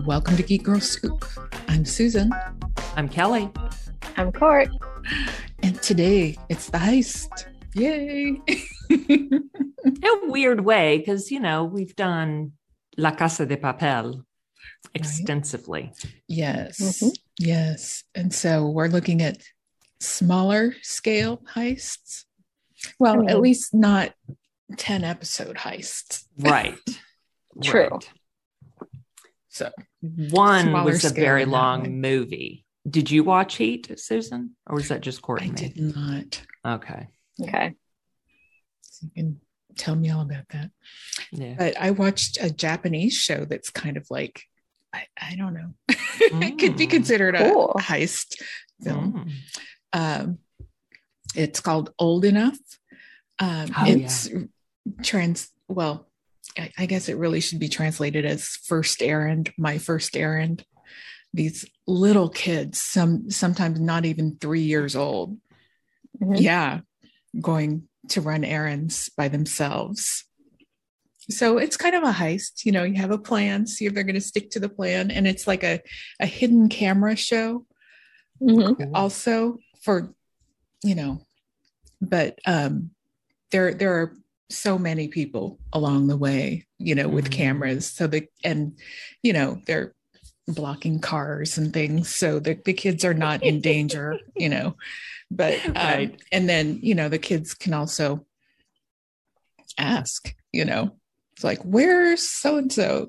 Welcome to Geek Girl Soup. I'm Susan. I'm Kelly. I'm Cort. And today it's the heist. Yay. In a weird way, because, you know, we've done La Casa de Papel extensively. Yes. Mm-hmm. Yes. And so we're looking at smaller scale heists. Well, mm-hmm. at least not 10 episode heists. Right. True. Right. So one was a very long movie. Did you watch Heat, Susan? Or was that just Courtney? I did not. Okay. Okay. So you can tell me all about that. Yeah. But I watched a Japanese show that's kind of like, I, I don't know. Mm. it could be mm. considered cool. a heist film. Mm. Um, it's called Old Enough. Um, oh, it's yeah. trans, well, I guess it really should be translated as first errand, my first errand. These little kids, some sometimes not even three years old. Mm-hmm. Yeah, going to run errands by themselves. So it's kind of a heist. You know, you have a plan, see if they're going to stick to the plan. And it's like a, a hidden camera show. Mm-hmm. Also for, you know, but um there there are so many people along the way, you know, with mm-hmm. cameras. So the and you know, they're blocking cars and things so the, the kids are not in danger, you know. But um, right. and then, you know, the kids can also ask, you know, it's like, where's so and so?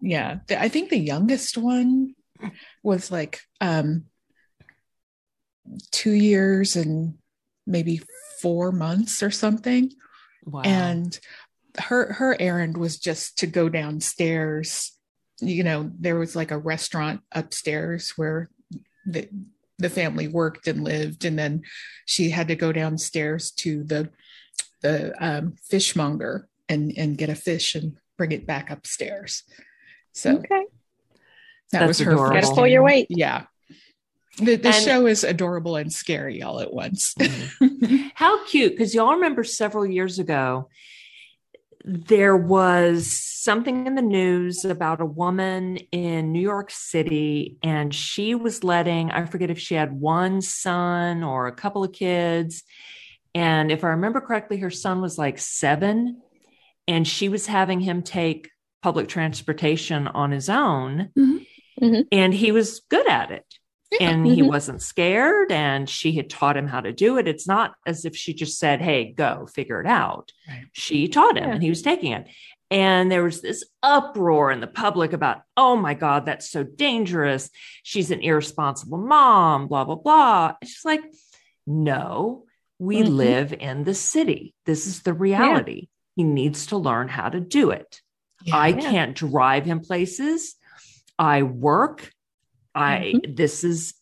Yeah. I think the youngest one was like um two years and maybe four months or something. Wow. And her her errand was just to go downstairs. You know, there was like a restaurant upstairs where the the family worked and lived, and then she had to go downstairs to the the um, fishmonger and and get a fish and bring it back upstairs. So okay. that That's was her. Adorable. Gotta pull your weight. Yeah, the, the show is adorable and scary all at once. How cute. Because y'all remember several years ago, there was something in the news about a woman in New York City, and she was letting, I forget if she had one son or a couple of kids. And if I remember correctly, her son was like seven, and she was having him take public transportation on his own. Mm-hmm. Mm-hmm. And he was good at it and he mm-hmm. wasn't scared and she had taught him how to do it. It's not as if she just said hey go figure it out. Right. she taught him yeah. and he was taking it. And there was this uproar in the public about oh my god that's so dangerous. She's an irresponsible mom blah blah blah. She's like no we mm-hmm. live in the city. This is the reality. Yeah. he needs to learn how to do it. Yeah, i can't drive him places. I work I mm-hmm. this is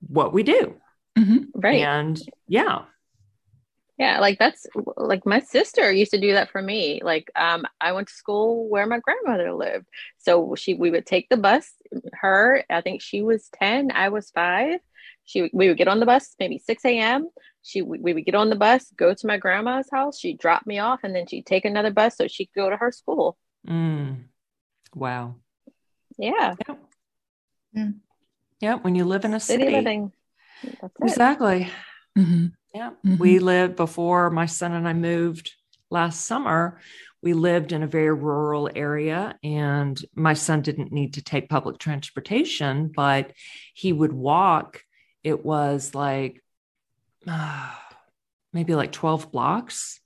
what we do. Mm-hmm. Right. And yeah. Yeah, like that's like my sister used to do that for me. Like um I went to school where my grandmother lived. So she we would take the bus, her, I think she was 10, I was 5. She we would get on the bus maybe 6 a.m. She we would get on the bus, go to my grandma's house, she'd drop me off and then she'd take another bus so she could go to her school. Mm. Wow. Yeah. yeah. Yeah. Yeah. When you live in a city, city living. exactly. Mm-hmm. Yeah. Mm-hmm. We lived before my son and I moved last summer. We lived in a very rural area, and my son didn't need to take public transportation, but he would walk. It was like uh, maybe like 12 blocks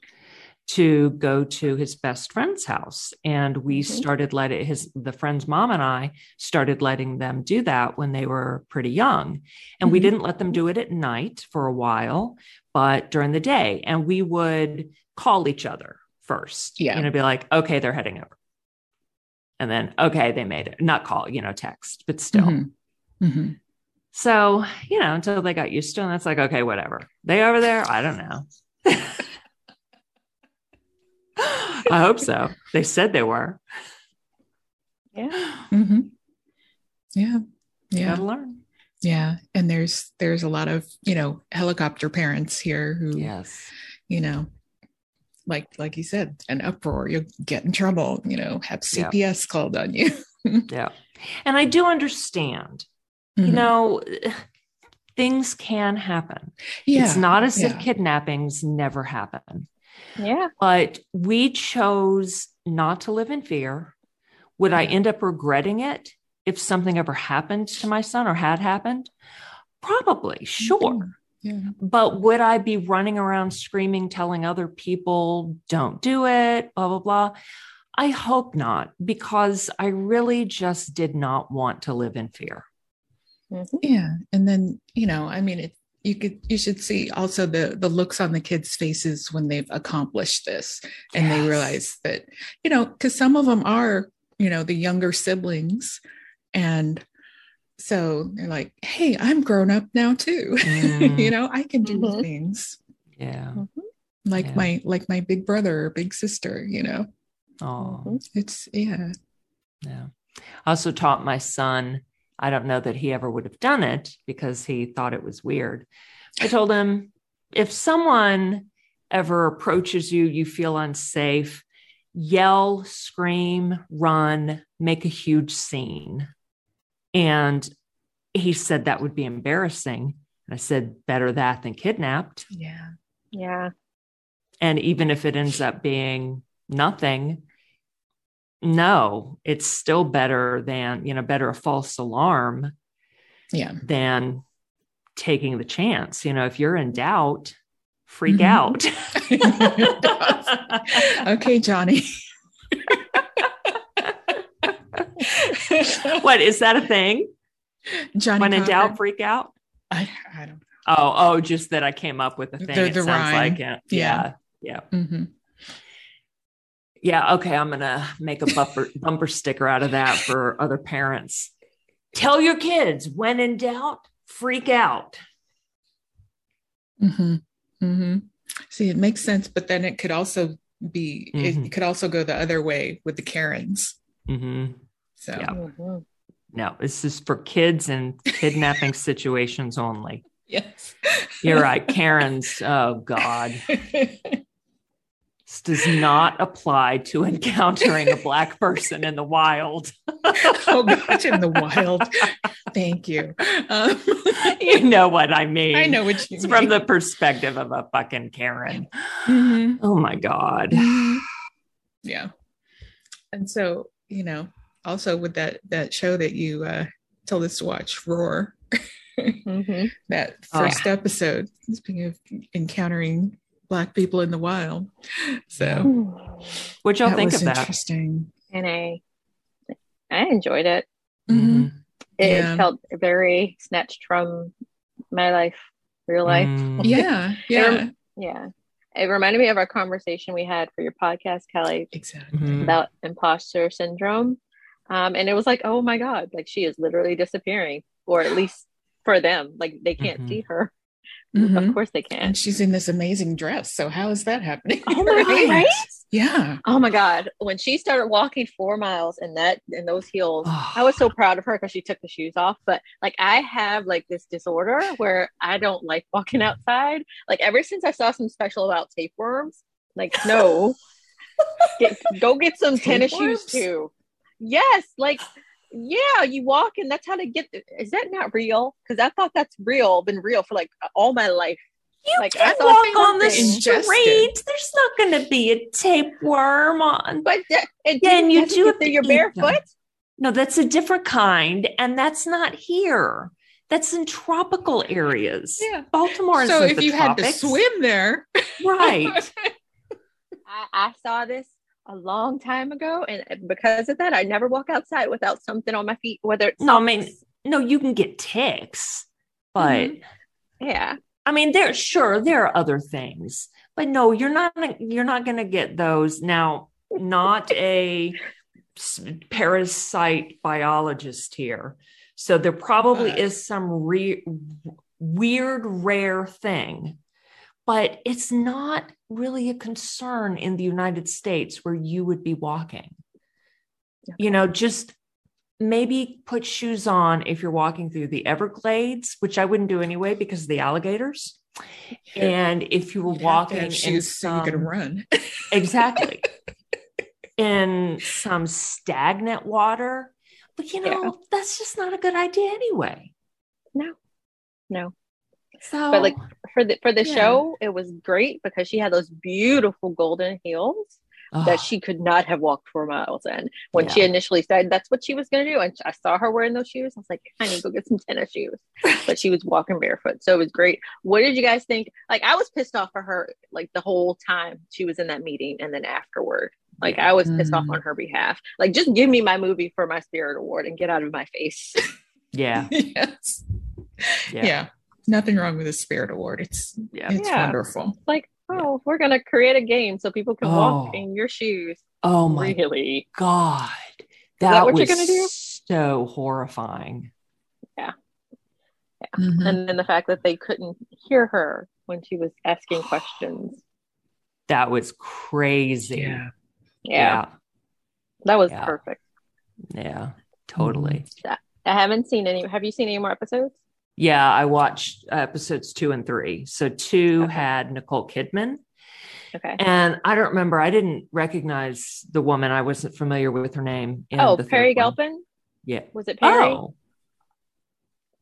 to go to his best friend's house. And we mm-hmm. started letting his the friend's mom and i started letting them do that when they were pretty young. And mm-hmm. we didn't let them do it at night for a while but during the day. And we would call each other first yeah. you know be like okay they're heading over. And then okay they made it. Not call you know text but still. Mm-hmm. mm-hmm. so you know until they got used to it and that's like okay whatever. They over there? I don't know I hope so. They said they were. Yeah. Mm-hmm. Yeah. Yeah. Gotta learn. Yeah. And there's there's a lot of, you know, helicopter parents here who yes, you know, like like you said, an uproar, you'll get in trouble, you know, have CPS called on you. yeah. And I do understand, mm-hmm. you know, things can happen. Yeah. It's not as yeah. if kidnappings never happen. Yeah. But we chose not to live in fear. Would I end up regretting it if something ever happened to my son or had happened? Probably, sure. Mm-hmm. Yeah. But would I be running around screaming, telling other people, don't do it, blah, blah, blah? I hope not, because I really just did not want to live in fear. Mm-hmm. Yeah. And then, you know, I mean, it, you could you should see also the the looks on the kids faces when they've accomplished this and yes. they realize that you know because some of them are you know the younger siblings and so they're like hey i'm grown up now too mm. you know i can do mm-hmm. things yeah mm-hmm. like yeah. my like my big brother or big sister you know oh it's yeah yeah i also taught my son i don't know that he ever would have done it because he thought it was weird i told him if someone ever approaches you you feel unsafe yell scream run make a huge scene and he said that would be embarrassing. And I said, better that than kidnapped. Yeah. Yeah. And even if it ends up being nothing, no, it's still better than, you know, better a false alarm. Yeah. Than taking the chance. You know, if you're in doubt, freak mm-hmm. out. okay, Johnny. what is that a thing? Johnny when in doubt, freak out. I, I don't know. Oh, oh, just that I came up with a thing. The, the it sounds rhyme. like it. Yeah, yeah. Yeah. Mm-hmm. Yeah. Okay, I'm gonna make a bumper bumper sticker out of that for other parents. Tell your kids when in doubt, freak out. Mm-hmm. Mm-hmm. See, it makes sense, but then it could also be. Mm-hmm. It could also go the other way with the Karens. Mm-hmm. So, yeah. mm-hmm. no, this is for kids and kidnapping situations only. Yes. You're right. Karen's, oh God. this does not apply to encountering a black person in the wild. oh God, in the wild. Thank you. Um, you know what I mean. I know what you it's mean. from the perspective of a fucking Karen. Mm-hmm. Oh my God. Yeah. And so, you know, also with that that show that you uh, told us to watch, Roar. mm-hmm. That first oh. episode. Speaking of encountering black people in the wild, so what y'all think of that? Interesting. And I, I enjoyed it. Mm-hmm. It yeah. felt very snatched from my life, real life. Mm. yeah, yeah, it, yeah. It reminded me of our conversation we had for your podcast, Kelly. Exactly. Mm-hmm. About imposter syndrome. Um, and it was like, oh my God, like she is literally disappearing, or at least for them, like they can't mm-hmm. see her. Mm-hmm. Of course they can. And she's in this amazing dress. So how is that happening? Oh my right? right? Yeah. Oh my God. When she started walking four miles in that in those heels, I was so proud of her because she took the shoes off. But like I have like this disorder where I don't like walking outside. Like ever since I saw some special about tapeworms, like no. get, go get some tennis shoes too. Yes, like yeah, you walk and that's how to get. Is that not real? Because I thought that's real, been real for like all my life. You like, can walk on the street. There's not going to be a tapeworm on. But th- then you do it. Your barefoot. No, that's a different kind, and that's not here. That's in tropical areas. Yeah, Baltimore. So if you tropics. had to swim there, right? I, I saw this a long time ago, and because of that, I never walk outside without something on my feet. Whether it's no, I mean, no, you can get ticks, but mm-hmm. yeah, I mean, there sure there are other things, but no, you're not. You're not going to get those now. Not a parasite biologist here, so there probably is some re- weird, rare thing but it's not really a concern in the United States where you would be walking. Okay. You know, just maybe put shoes on if you're walking through the Everglades, which I wouldn't do anyway because of the alligators. And if you were You'd walking in shoes some, so you can run. exactly. in some stagnant water, But you know, yeah. that's just not a good idea anyway. No, no. So, but like for the for the yeah. show, it was great because she had those beautiful golden heels that she could not have walked four miles in. When yeah. she initially said that's what she was going to do, and I saw her wearing those shoes, I was like, "I need to go get some tennis shoes." but she was walking barefoot, so it was great. What did you guys think? Like, I was pissed off for her like the whole time she was in that meeting, and then afterward. Like I was pissed mm. off on her behalf. Like just give me my movie for my spirit award and get out of my face. Yeah. yes. Yeah. yeah. Nothing wrong with the spirit award. It's yeah. it's yeah. wonderful. Like, oh, we're gonna create a game so people can oh. walk in your shoes. Oh my really? God. That, that what was you're gonna do? so horrifying. Yeah. Yeah. Mm-hmm. And then the fact that they couldn't hear her when she was asking questions. That was crazy. Yeah. Yeah. yeah. That was yeah. perfect. Yeah, totally. Mm-hmm. I haven't seen any. Have you seen any more episodes? Yeah, I watched episodes two and three. So two okay. had Nicole Kidman. Okay. And I don't remember. I didn't recognize the woman. I wasn't familiar with her name. oh, Peri Gilpin. Yeah. Was it Perry? Oh.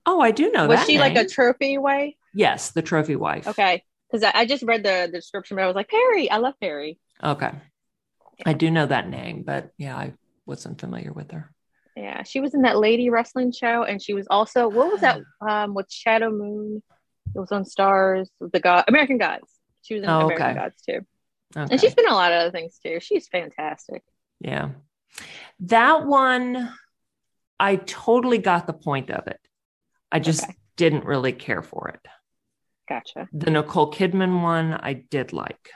Oh, I do know. Was she name. like a trophy wife? Yes, the trophy wife. Okay, because I, I, just read the, the description, but I was like, Perry. I love Perry. Okay. I do know that name, but yeah, I wasn't familiar with her. Yeah, she was in that lady wrestling show, and she was also what was that um with Shadow Moon? It was on Starz, the God American Gods. She was in oh, American okay. Gods too, okay. and she's been in a lot of other things too. She's fantastic. Yeah, that one, I totally got the point of it. I just okay. didn't really care for it. Gotcha. The Nicole Kidman one, I did like.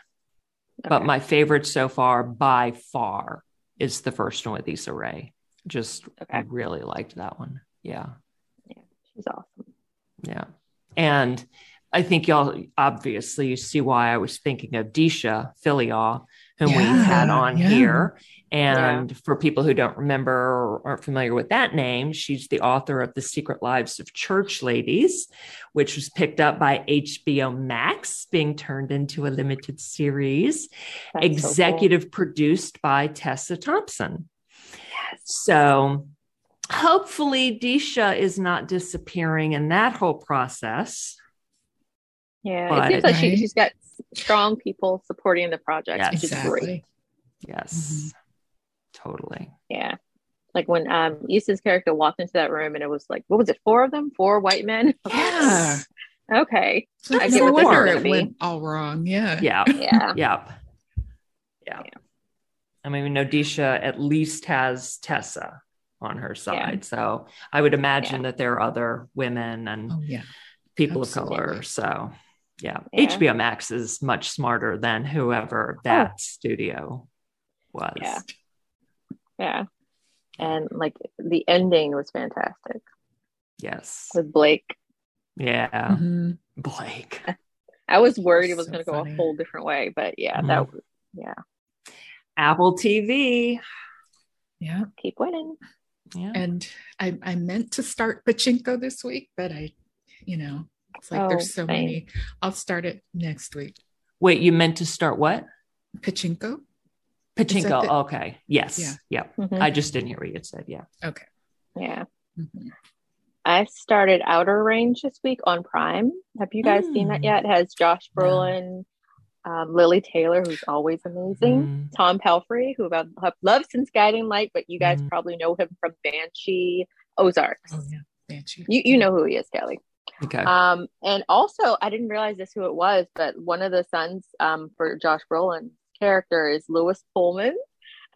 But my favorite so far, by far, is the first one with Issa Rae. Just okay. I really liked that one. Yeah. Yeah, she's awesome. Yeah. And I think y'all obviously you see why I was thinking of Deesha Philyaw, whom yeah, we had on yeah. here. And yeah. for people who don't remember or aren't familiar with that name, she's the author of The Secret Lives of Church Ladies, which was picked up by HBO Max, being turned into a limited series, That's executive so cool. produced by Tessa Thompson. Yes. So hopefully Deesha is not disappearing in that whole process. Yeah, but, it seems like she, has got strong people supporting the project, yes, which exactly. is great. Yes. Mm-hmm totally. Yeah. Like when um Issa's character walked into that room and it was like, what was it, four of them? Four white men? Yeah. okay. I get what wonder it went all wrong. Yeah. Yeah. Yeah. yeah. Yeah. I mean, we know Deesha at least has Tessa on her side. Yeah. So I would imagine yeah. that there are other women and oh, yeah. people Absolutely. of color. So yeah. yeah. HBO Max is much smarter than whoever that oh. studio was. Yeah. Yeah. And like the ending was fantastic. Yes. With Blake. Yeah. Mm-hmm. Blake. I was worried it was so going to go a whole different way, but yeah, mm-hmm. that was, yeah. Apple TV. Yeah. Keep winning. Yeah. And I, I meant to start Pachinko this week, but I, you know, it's like oh, there's so many. I'll start it next week. Wait, you meant to start what? Pachinko. Pachinko. The, okay. Yes. Yeah. Yep. Mm-hmm. I just didn't hear what you said. Yeah. Okay. Yeah. Mm-hmm. I started Outer Range this week on Prime. Have you guys mm. seen that mm. yet? It has Josh Brolin, um, Lili Taylor, who's always amazing, mm. Tom Pelphrey, who I've, loved since Guiding Light, but you guys mm. probably know him from Banshee, Ozarks. Oh yeah, Banshee. You you know who he is, Kelly. Okay. Um, and also I didn't realize this who it was, but one of the sons um for Josh Brolin character is Lewis Pullman.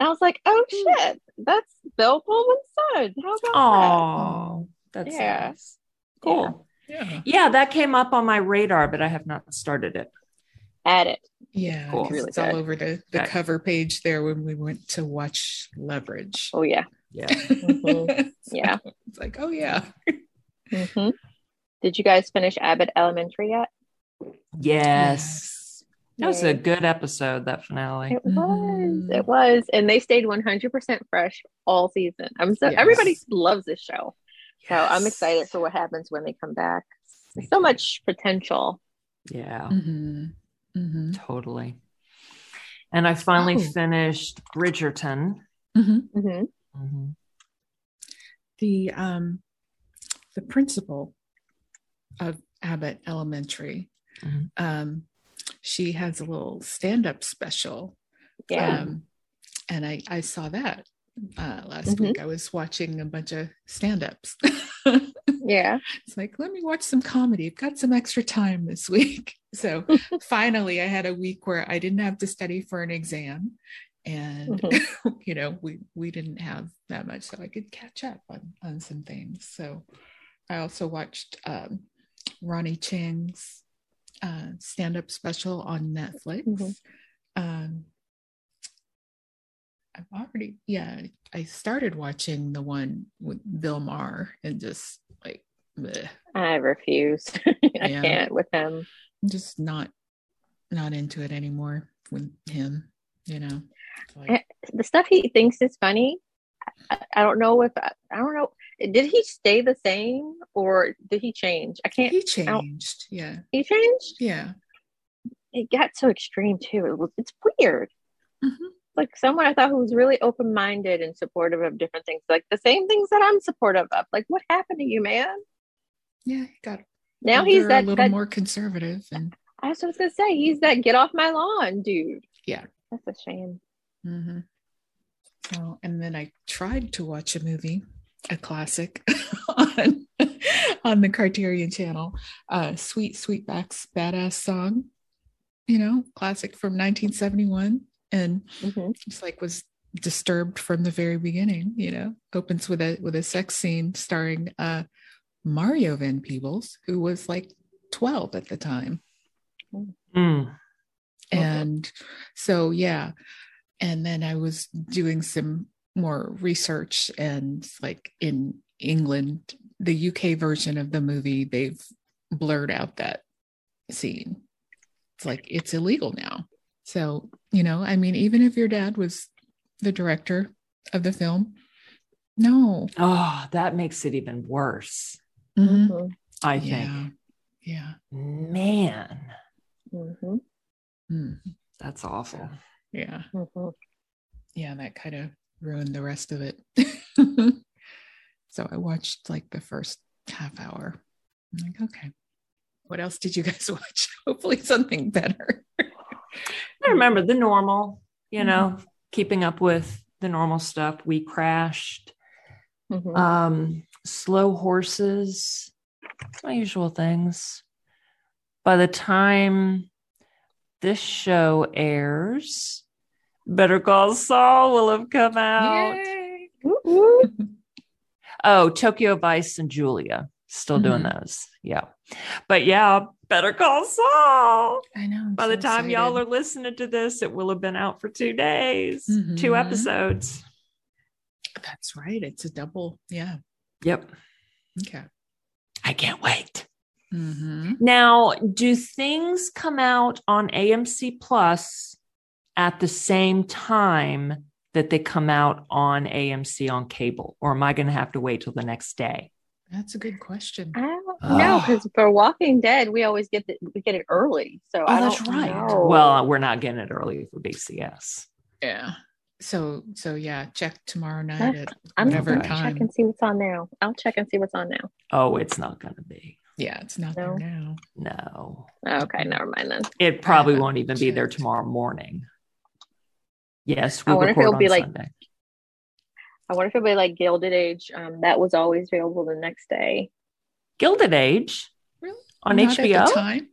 And I was like, oh hmm. shit, that's Bill Pullman's son. How about Oh, that? that's yeah. nice. Cool. Yeah. yeah. yeah. that came up on my radar, but I have not started it. Add it. Yeah, cool. really it's good. all over the, the okay. cover page there when we went to watch Leverage. Oh yeah. Yeah. mm-hmm. Yeah. It's like, oh yeah. mm-hmm. Did you guys finish Abbott Elementary yet? Yes. That was a good episode, that finale. It was. Mm-hmm. It was. And they stayed 100% fresh all season. I'm so, yes. everybody loves this show. Yes. So I'm excited for what happens when they come back. There's so much potential. Yeah. Mm-hmm. Mm-hmm. Totally. And I finally oh. finished Bridgerton. Mm-hmm. Mm-hmm. Mm-hmm. the um the principal of Abbott Elementary. Mm-hmm. Um, she has a little stand-up special. Yeah. Um, and I I saw that uh, last mm-hmm. week. I was watching a bunch of stand-ups. yeah. It's like, let me watch some comedy. I've got some extra time this week. So finally I had a week where I didn't have to study for an exam. And mm-hmm. you know, we we didn't have that much, so I could catch up on, on some things. So I also watched um, Ronny Chieng's uh, stand-up special on Netflix. Mm-hmm. Um, I've already, yeah, I started watching the one with Bill Maher and just like, bleh. I refuse. I yeah. can't with him. I'm just not, not into it anymore with him. You know, like, eh, the stuff he thinks is funny. I, I don't know if I, I don't know did he stay the same or did he change? I can't. He changed. Yeah. He changed. Yeah. It got so extreme too. It was. It's weird. Mm-hmm. Like someone I thought who was really open minded and supportive of different things, like the same things that I'm supportive of. Like, what happened to you, man? Yeah, he got. Now he's that a little that, more conservative, and I was gonna say he's that get off my lawn dude. Yeah, that's a shame. Mm-hmm. So, and then I tried to watch a movie a classic on, on the Criterion channel. Uh, Sweet Sweetback's Baadassss Song, you know, classic from 1971. And mm-hmm. it's like was disturbed from the very beginning, you know, opens with a with a sex scene starring uh Mario Van Peebles, who was like 12 at the time. Mm. And so yeah. And then I was doing some more research and like in England, the UK version of the movie, they've blurred out that scene. It's like it's illegal now. So, you know, I mean, even if your dad was the director of the film, no. Oh, that makes it even worse. Mm-hmm. mm-hmm. I think. Yeah. yeah. Man. Mm-hmm. Mm. That's awful. Yeah. Mm-hmm. Yeah, that kind of ruined the rest of it. so I watched like the first half hour. I'm like, okay, what else did you guys watch? Hopefully something better. I remember the normal, you know, mm-hmm. keeping up with the normal stuff. We crashed, mm-hmm. um, slow horses, my usual things. By the time this show airs, Better Call Saul will have come out. oh, Tokyo Vice and Julia. Still mm-hmm. doing those. Yeah. But yeah, Better Call Saul. I know. I'm By so the time excited. y'all are listening to this, it will have been out for two days, mm-hmm. two episodes. That's right. It's a double. Yeah. Yep. Okay. I can't wait. Mm-hmm. Now, do things come out on AMC Plus at the same time that they come out on AMC on cable? Or am I going to have to wait till the next day? That's a good question. I don't know ah. because for Walking Dead, we always get the, we get it early. So oh, that's right. Know. Well, we're not getting it early for BCS. Yeah. So so yeah, check tomorrow night that's, at I'm whatever time. Check and see what's on now. I'll check and see what's on now. Oh, it's not going to be. Yeah, it's not no. there now. No. Okay, never mind then. It probably won't even checked. be there tomorrow morning. Yes, we I wonder if it'll be like. Sunday. I wonder if it'll be like Gilded Age. Um, that was always available the next day. Gilded Age, really? On Not HBO. time.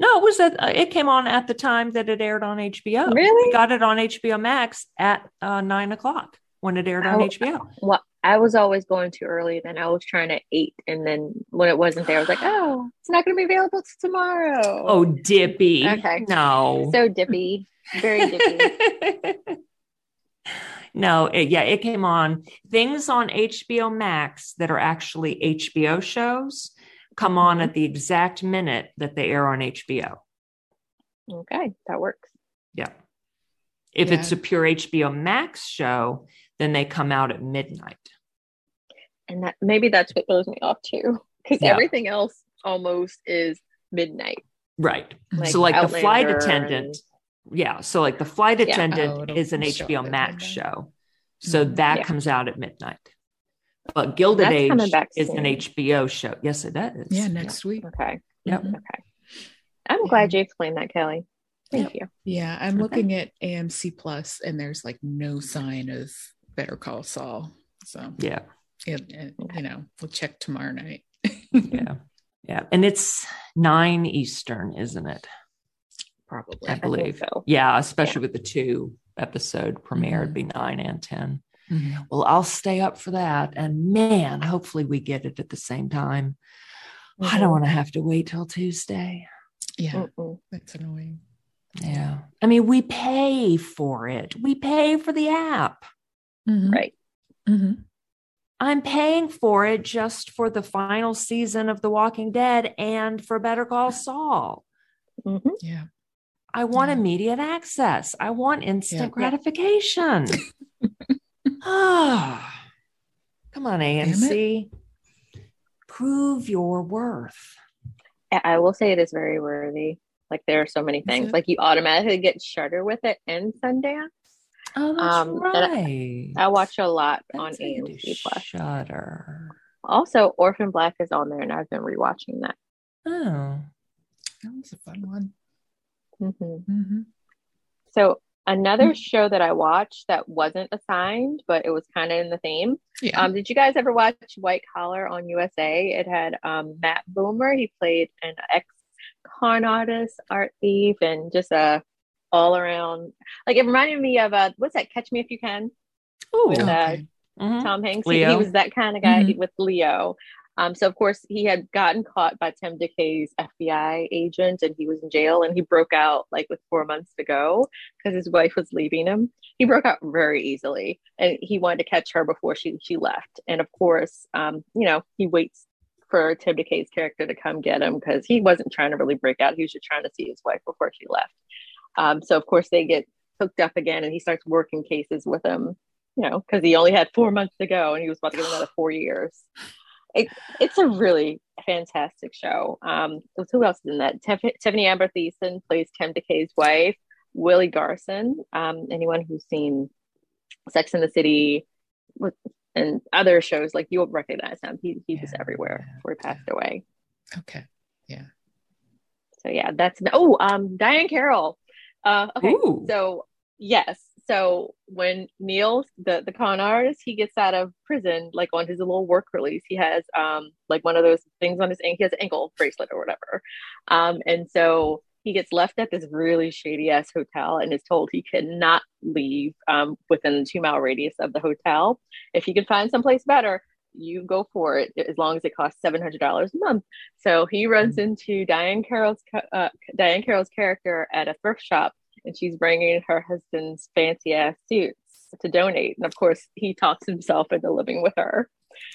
No, it was at uh, it came on at the time that it aired on HBO. Really? We got it on HBO Max at uh, nine o'clock when it aired on I, HBO. Well, I was always going too early. Then I was trying to eight, and then when it wasn't there, I was like, "Oh, it's not going to be available tomorrow." Oh, dippy. Okay. No. So dippy. Very dippy. no, it, yeah, it came on things on HBO Max that are actually HBO shows come on mm-hmm. at the exact minute that they air on HBO. Okay, that works. Yeah. If yeah. it's a pure HBO Max show, then they come out at midnight. And that maybe that's what throws me off too, because yeah. everything else almost is midnight. Right. Like so, like Outlander the flight attendant, yeah. So like the flight attendant yeah. oh, is an HBO Max show. So mm-hmm. that yeah. comes out at midnight. But Gilded That's Age is an HBO show. Yes, it does. Yeah, next yep. week. Okay. Yep. Mm-hmm. Okay. I'm glad you explained that, Kelly. Thank yep. you. Yeah, I'm okay. looking at AMC Plus, and there's like no sign of Better Call Saul. So yeah, it, it, you know, we'll check tomorrow night. yeah, yeah, and it's nine Eastern, isn't it? Probably, I believe. I so. Yeah, especially yeah. with the two episode premiere, it'd be mm-hmm. nine and 10 mm-hmm. Well, I'll stay up for that, and man, hopefully we get it at the same time. Mm-hmm. I don't mm-hmm. want to have to wait till Tuesday. Yeah, Mm-mm. that's annoying. Yeah. I mean, we pay for it. We pay for the app. Mm-hmm. Right. Mm-hmm. I'm paying for it just for the final season of The Walking Dead and for Better Call Saul. Mm-hmm. Yeah. I want immediate access. I want instant yeah. gratification. Ah, come on, AMC. Prove your worth. I will say it is very worthy. Like there are so many things. Like you automatically get Shudder with it and Sundance. Oh, that's um, right. I, I, watch a lot that's on AMC Plus. Shudder. Also, Orphan Black is on there, and I've been rewatching that. Oh, that was a fun one. Mm-hmm. Mm-hmm. So another mm-hmm. show that I watched that wasn't assigned, but it was kind of in the theme. Yeah. Um, did you guys ever watch White Collar on USA? It had um, Matt Bomer. He played an ex con artist, art thief, and just a all around. Like it reminded me of uh, what's that? Catch Me If You Can. Ooh, with, uh, mm-hmm. Tom Hanks. He, he, was that kind of guy mm-hmm. with Leo. Um, so of course he had gotten caught by Tim DeKay's FBI agent, and he was in jail. And he broke out like with four months to go because his wife was leaving him. He broke out very easily, and he wanted to catch her before she she left. And of course, um, you know, he waits for Tim DeKay's character to come get him because he wasn't trying to really break out. He was just trying to see his wife before she left. Um, so of course they get hooked up again, and he starts working cases with him. You know, because he only had four months to go, and he was about to get another four years. It, it's a really fantastic show. Um, who else is in that? Tiffani Amber Thiessen plays Tim DeKay's wife. Willie Garson. Um, anyone who's seen Sex in the City and other shows, like you'll recognize him. He he yeah, was everywhere yeah, before he passed yeah. away. Okay. Yeah. So yeah, that's oh um Diane Carroll. Uh, okay, Ooh. so yes, so when Neil, the the con artist, he gets out of prison, like on his little work release, he has um like one of those things on his ankle, he has an ankle bracelet or whatever, um, and so he gets left at this really shady ass hotel and is told he cannot leave um, within the two mile radius of the hotel. If he can find someplace better, you go for it as long as it costs seven hundred dollars a month. So he runs mm-hmm. into Diane Carroll's uh, Diahann Carroll's character at a thrift shop, and she's bringing her husband's fancy ass suits to donate. And of course, he talks himself into living with her.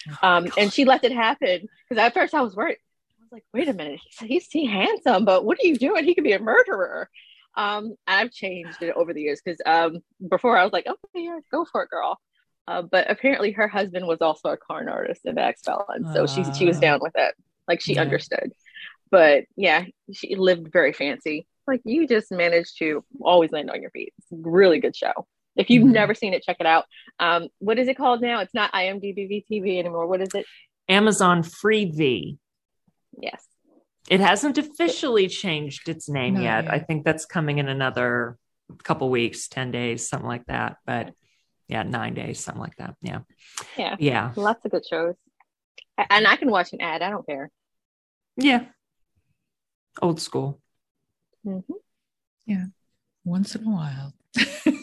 Oh um, and she let it happen because at first I was worried. I was like, wait a minute, he's, he's handsome, but what are you doing? He could be a murderer. Um, I've changed it over the years because um, before I was like, okay, yeah, go for it, girl. Uh, but apparently, her husband was also a con artist and ex felon, so uh, she she was down with it. Like she yeah. understood. But yeah, she lived very fancy. Like you just managed to always land on your feet. It's a really good show. If you've mm-hmm. never seen it, check it out. Um, what is it called now? It's not IMDb TV anymore. What is it? Amazon Freevee. Yes. It hasn't officially changed its name yet. yet. I think that's coming in another couple weeks, 10 days, something like that. But yeah, nine days, something like that. Yeah. Yeah. Yeah. Lots of good shows. And I can watch an ad. I don't care. Yeah. Old school. Mm-hmm. Yeah. Once in a while.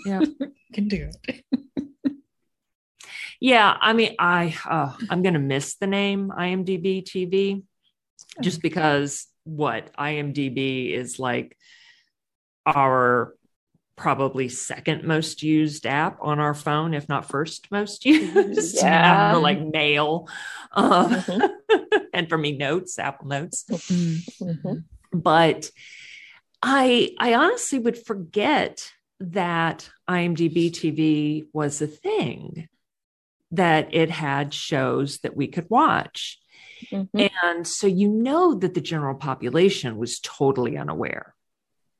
Yeah. can do it. yeah. I mean, I, uh, I'm going to miss the name IMDb TV just because what IMDb is like our probably second most used app on our phone, if not first most used. Yeah. like mail. Uh, mm-hmm. and for me, notes, Apple Notes. Mm-hmm. But I I honestly would forget that IMDb TV was a thing, that it had shows that we could watch. Mm-hmm. And so you know that the general population was totally unaware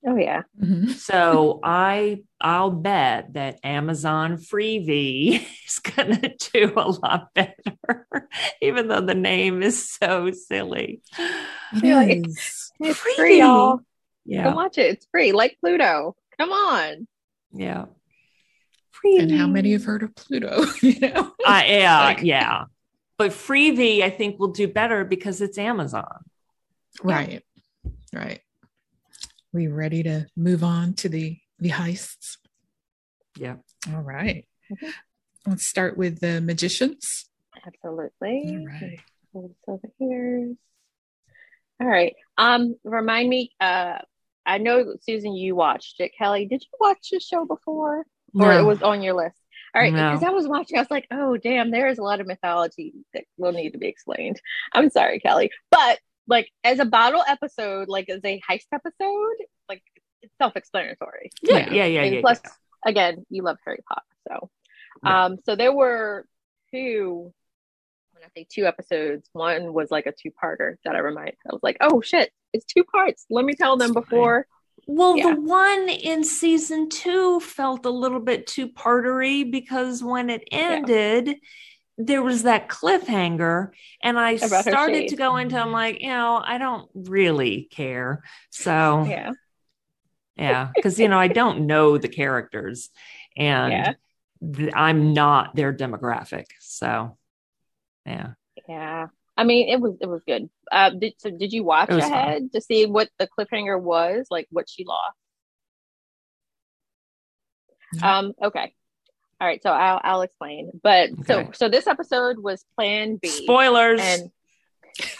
Oh yeah. Mm-hmm. So I I'll bet that Amazon Freevee is gonna do a lot better, even though the name is so silly. It is. It's free, free y'all. Yeah. Come watch it. It's free, like Pluto. Come on. Yeah. Free. And how many have heard of Pluto? you know? Uh, yeah, like... yeah. But Freevee, I think, will do better because it's Amazon. Right. Right we ready to move on to the the heists? Yeah. All right. mm-hmm. Let's start with the magicians. Absolutely. All right. Over here. All right. Um, remind me. Uh, I know Susan, you watched it. Kelly, did you watch the show before, no. or it was on your list? All right, because no. I was watching, I was like, oh damn, there is a lot of mythology that will need to be explained. I'm sorry, Kelly, but like as a bottle episode, like as a heist episode, like it's self-explanatory. Yeah, yeah, yeah, yeah. Plus, yeah. again, you love Harry Potter, so yeah. um, so there were two. When I say two episodes, one was like a two-parter that I remind. I was like, oh shit, it's two parts. Let me tell them before. Well, yeah. the one in season two felt a little bit two partery because when it ended. Yeah there was that cliffhanger and i About started to go into i'm like you know i don't really care so yeah yeah because you know i don't know the characters and yeah. th- i'm not their demographic so yeah yeah i mean it was it was good uh did, so did you watch ahead fun. to see what the cliffhanger was like what she lost um okay all right, so I'll I'll explain. But okay. so so this episode was Plan B. Spoilers. And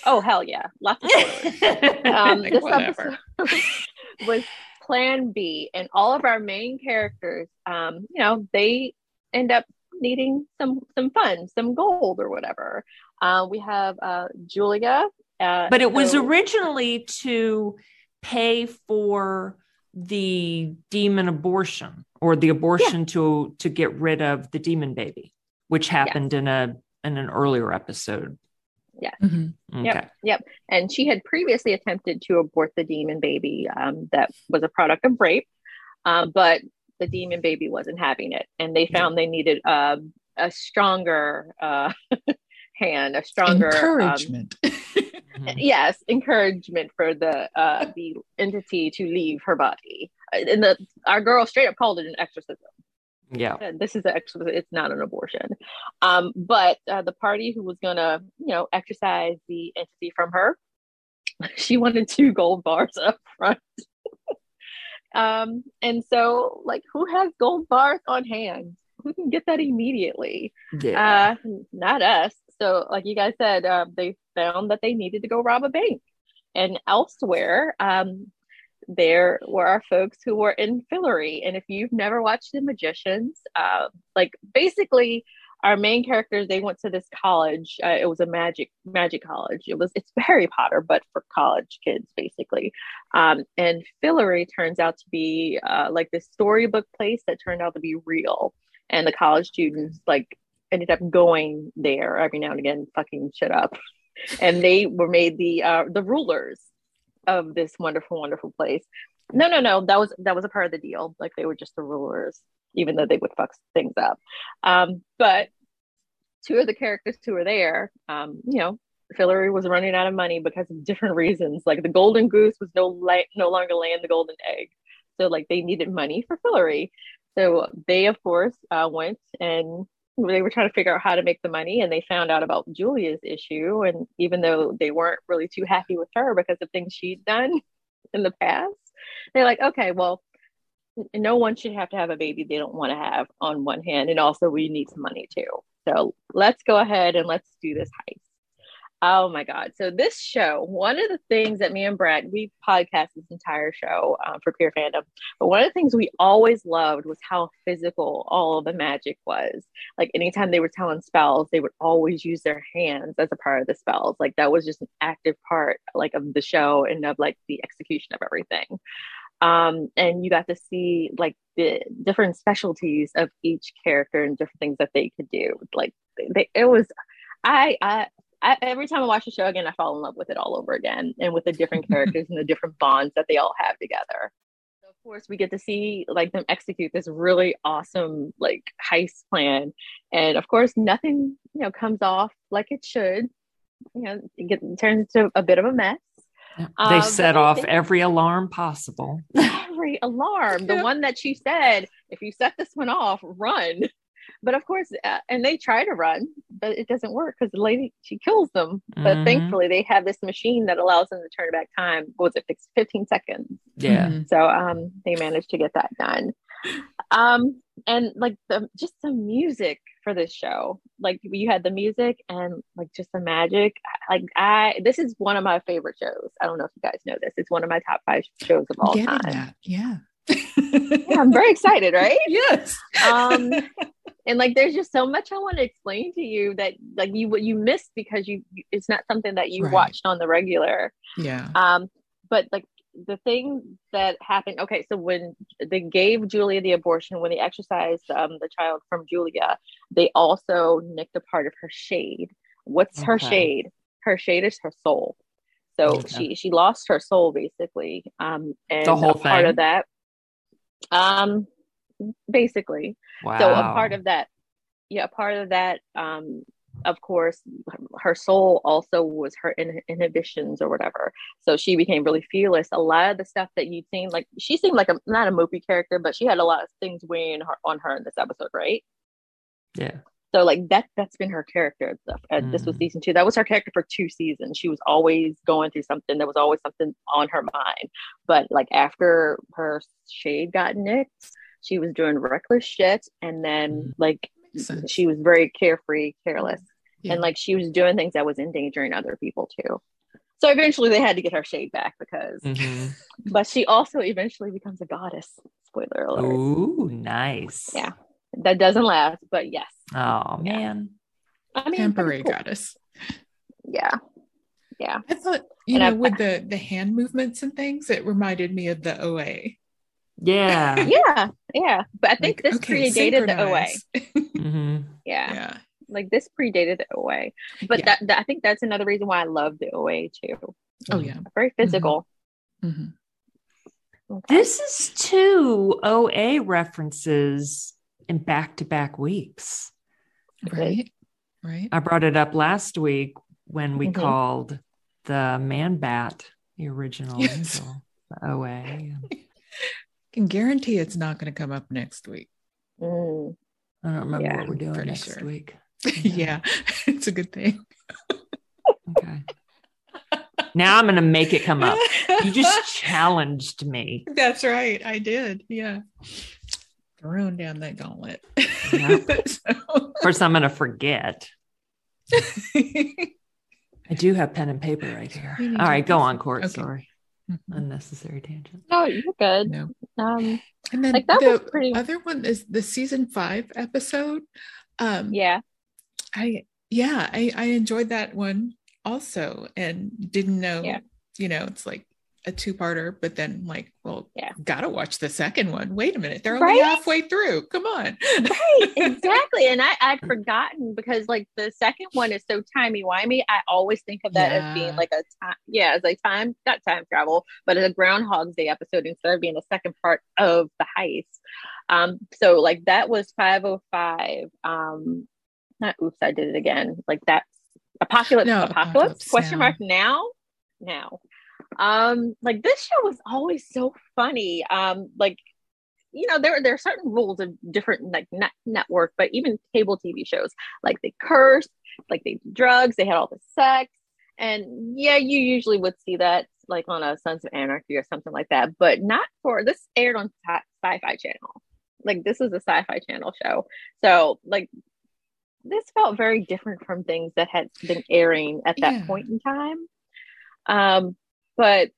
oh hell yeah, lots of spoilers. um, like, this whatever. episode was Plan B, and all of our main characters, um, you know, they end up needing some some fun, some gold or whatever. Uh, we have uh, Julia, uh, but it so- was originally to pay for the demon abortion or the abortion yeah. to to get rid of the demon baby, which happened yes. in a in an earlier episode. Yeah. Mm-hmm. Okay. Yep. Yep. And she had previously attempted to abort the demon baby um, that was a product of rape, uh, but the demon baby wasn't having it, and they found they needed uh, a stronger uh, hand, a stronger um, encouragement. Um, yes, encouragement for the uh, the entity to leave her body. And the our girl straight up called it an exorcism. Yeah, this is an exorcism. It's not an abortion. Um, but uh, the party who was gonna, you know, exorcise the entity from her, she wanted two gold bars up front. And so, like, who has gold bars on hand? Who can get that immediately? Yeah. Uh, not us. So, like you guys said, uh, they found that they needed to go rob a bank. And elsewhere, um, there were our folks who were in Fillory. And if you've never watched The Magicians, uh, like basically, our main characters they went to this college uh, it was a magic magic college it was it's harry potter but for college kids basically um, and fillory turns out to be uh, like this storybook place that turned out to be real and the college students like ended up going there every now and again, fucking shit up. And they were made the uh, the rulers of this wonderful, wonderful place. No, no, no. That was that was a part of the deal. Like they were just the rulers, even though they would fuck things up. Um, but two of the characters who were there, um, you know, Fillory was running out of money because of different reasons. Like the golden goose was no la- no longer laying the golden egg, so like they needed money for Fillory. So they, of course, uh, went and they were trying to figure out how to make the money and they found out about Julia's issue. And even though they weren't really too happy with her because of things she'd done in the past, they're like, okay, well, no one should have to have a baby they don't want to have on one hand. And also, we need some money too. So let's go ahead and let's do this heist. Oh my God. So, this show, one of the things that me and Brad, we podcast this entire show um, for Pure Fandom, but one of the things we always loved was how physical all of the magic was. Like, anytime they were telling spells, they would always use their hands as a part of the spells. Like, that was just an active part, like, of the show and of like the execution of everything. Um, and you got to see like the different specialties of each character and different things that they could do. Like, they, it was I, I I, every time I watch the show again, I fall in love with it all over again and with the different characters and the different bonds that they all have together. So of course, we get to see like them execute this really awesome like heist plan, and of course, nothing you know comes off like it should. You know, it, get, it turns into a bit of a mess. They um, set off they, every alarm possible. Every alarm. The one that she said, if you set this one off, run. But of course, uh, and they try to run, but it doesn't work because the lady she kills them. But mm-hmm. thankfully, they have this machine that allows them to turn back time. What was it 15 seconds? Yeah. Mm-hmm. So um, they managed to get that done. Um, and like the just the music for this show, like you had the music and like just the magic. Like I, this is one of my favorite shows. I don't know if you guys know this. It's one of my top five shows of all time. That. Yeah. yeah, I'm very excited, right? Yes. um, and like there's just so much i want to explain to you that like you what you missed because you it's not something that you right. watched on the regular yeah um but like the thing that happened okay so when they gave julia the abortion when they exercised um, the child from julia they also nicked a part of her shade what's okay. her shade her shade is her soul so okay. she she lost her soul basically um and the whole part of that um basically. Wow. So a part of that, yeah, a part of that, um, of course, her soul also was her in- inhibitions or whatever. So she became really fearless. A lot of the stuff that you'd seen, like she seemed like a not a mopey character, but she had a lot of things weighing her, on her in this episode, right? Yeah. So like that that's been her character. Mm. This was mm. season two. That was her character for two seasons. She was always going through something. There was always something on her mind. But like after her shade got nicked, she was doing reckless shit and then mm-hmm. Like she was very carefree careless. Yeah. and like she was doing things that was endangering other people too. So eventually they had to get her shade back because mm-hmm. but she also eventually becomes a goddess. Spoiler alert. Ooh nice. Yeah. That doesn't last but yes. Oh man. I mean temporary cool. goddess. Yeah. Yeah. I thought you and know I've, with the the hand movements and things it reminded me of the oa yeah. yeah. Yeah. But I think like, this okay, predated the OA. mm-hmm. yeah. Yeah. Like this predated the OA. But yeah. that, that, I think that's another reason why I love the OA too. Oh yeah. Very physical. Mm-hmm. Mm-hmm. Okay. This is two OA references in back to back weeks. Right. Right. I brought it up last week when we mm-hmm. called the Man Bat the original yes. the OA can guarantee it's not going to come up next week. Mm. I don't remember yeah, what we're doing next sure. week. yeah, it's a good thing. okay. Now I'm going to make it come up. You just challenged me. That's right. I did. Yeah. Thrown down that gauntlet. so. Of course, I'm going to forget. I do have pen and paper right here. All right, go on, Cort. Okay. Sorry. Mm-hmm. Unnecessary tangent. No, you're good. No. Um, and then like that the was pretty... other one is the season five episode. Um, yeah. I yeah I I enjoyed that one also and didn't know yeah. you know it's like a two-parter, but then like, well, yeah, gotta watch the second one. Wait a minute, they're only right? halfway through. Come on. right, exactly. And I, I'd forgotten because like the second one is so timey-wimey. I always think of that yeah. as being like a time, yeah, as like time, not time travel, but as a Groundhog's Day episode instead of being the second part of the heist. Um, so like that was 505. Um, not oops, I did it again. Like that's apocalypse, no, apocalypse, apocalypse question mark now, now um like this show was always so funny. Um like you know there there are certain rules of different like net- network but even cable tv shows like they cursed like they drugs they had all the sex. And yeah you usually would see that like on a sons of anarchy or something like that but not for this aired on sci-fi channel. Like this is a sci-fi channel show. So like this felt very different from things that had been airing at that yeah. point in time. Um but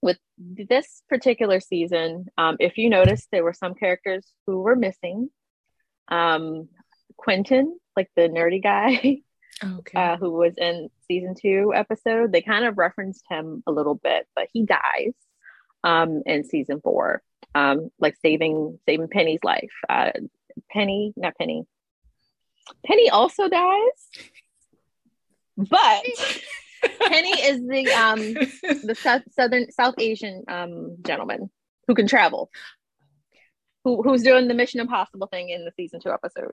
with this particular season, um, if you notice, there were some characters who were missing. Um, Quentin, like the nerdy guy, okay. uh, who was in season two episode, they kind of referenced him a little bit, but he dies um, in season four, um, like saving saving Penny's life. Uh, Penny, not Penny. Penny also dies, but Penny is the um the south, southern South Asian um gentleman. who can travel. Who who's doing the Mission Impossible thing in the season two episode?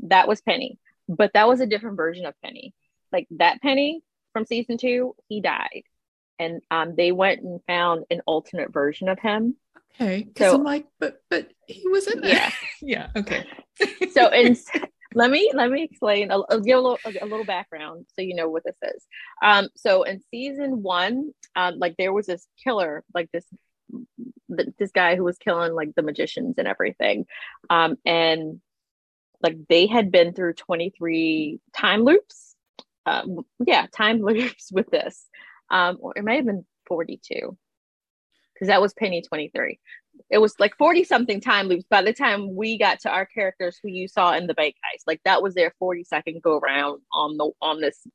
That was Penny, but that was a different version of Penny. Like that Penny from season two, he died, and um, they went and found an alternate version of him. Okay, so I'm like, but but he was in there. Yeah, yeah. Okay. so and let me let me explain. I'll, give a little a little background so you know what this is. Um, so in season one, um, like there was this killer, like this this guy who was killing like the magicians and everything, um, and like they had been through 23 time loops. Um, yeah, time loops with this. Um, or it might have been 42 because that was Penny 23 it was like 40 something time loops by the time we got to our characters who you saw in the bank heist. Like that was their 40 second go around on the on this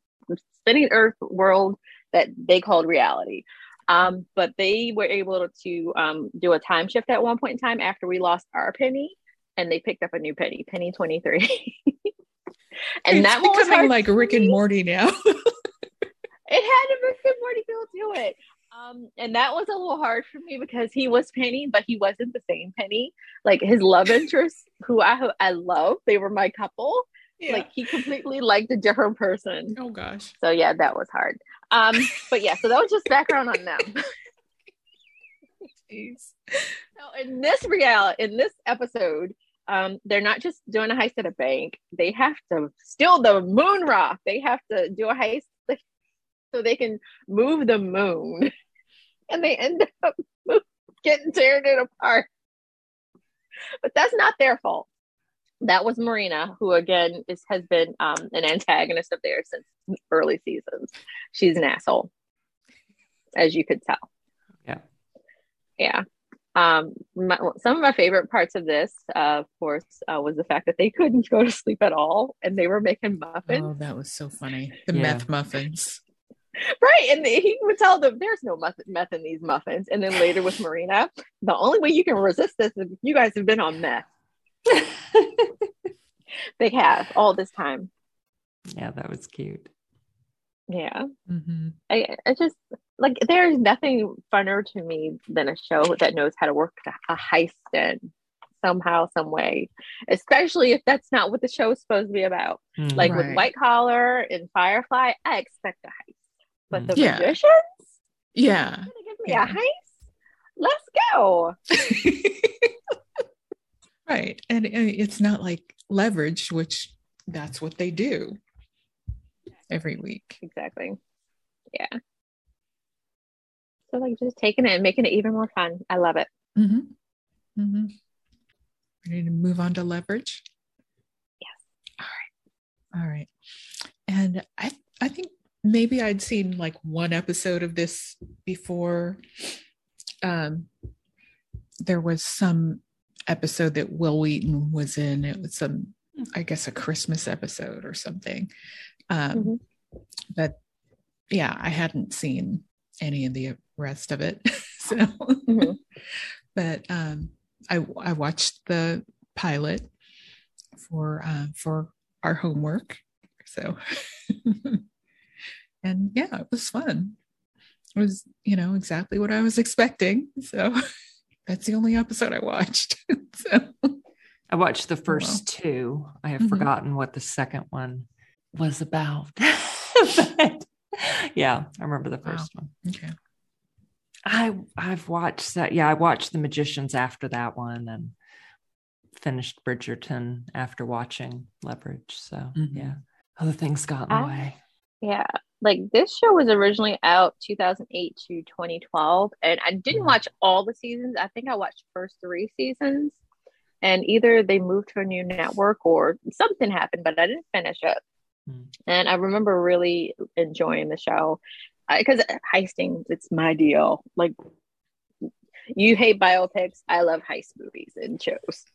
spinning earth world that they called reality. Um, but they were able to um, do a time shift at one point in time after we lost our penny and they picked up a new penny penny 23 and it's that becoming like rick and morty now. It had a rick and morty feel to it um, and that was a little hard for me because he was Penny, but he wasn't the same Penny. Like his love interest, who I I love, they were my couple. Yeah. Like he completely liked a different person. Oh gosh. So yeah, that was hard. Um, but yeah, so that was just background on them. Jeez. So in this reality, in this episode, um, they're not just doing a heist at a bank. They have to steal the moon rock. They have to do a heist so they can move the moon and they end up getting tearing it apart. But that's not their fault. That was Marina, who again is has been um, an antagonist of theirs since early seasons. She's an asshole, as you could tell. Yeah, yeah. Um, my, some of my favorite parts of this, uh, of course, uh, was the fact that they couldn't go to sleep at all, and they were making muffins. Oh, that was so funny! The yeah. meth muffins right. And he would tell them there's no meth in these muffins. And then later with Marina, the only way you can resist this is you guys have been on meth. they have all this time. Yeah, that was cute. Yeah. Mm-hmm. I, I just like there's nothing funner to me than a show that knows how to work a heist in somehow, some way, especially if that's not what the show is supposed to be about. Mm, like right. with White Collar and Firefly, I expect a heist. But mm. the yeah. magicians? Yeah. Give me yeah. a heist? Let's go. right. And it's not like leverage, which that's what they do every week. Exactly. Yeah. So like just taking it and making it even more fun. I love it. Mm-hmm. Mm-hmm. Ready to move on to leverage? Yes. All right. All right. And I I think maybe I'd seen like one episode of this before. Um, there was some episode that Wil Wheaton was in. It was some, I guess, a Christmas episode or something. Um, mm-hmm. But yeah, I hadn't seen any of the rest of it. so, mm-hmm. but um, I I watched the pilot for uh, for our homework. So. and yeah, it was fun. It was, you know, exactly what I was expecting. So that's the only episode I watched. so I watched the first well. two. I have mm-hmm. forgotten what the second one was about. but, yeah, I remember the first wow. one. Okay. I I've watched that. Yeah, I watched The Magicians after that one and finished Bridgerton after watching Leverage. So mm-hmm. yeah, other things got in the I, way. Yeah, like this show was originally out 2008 to 2012 and i didn't mm-hmm. watch all the seasons. I think i watched first three seasons and either they moved to a new network or something happened but i didn't finish it. Mm. and i remember really enjoying the show because heisting it's my deal. Like you hate biopics. I love heist movies and shows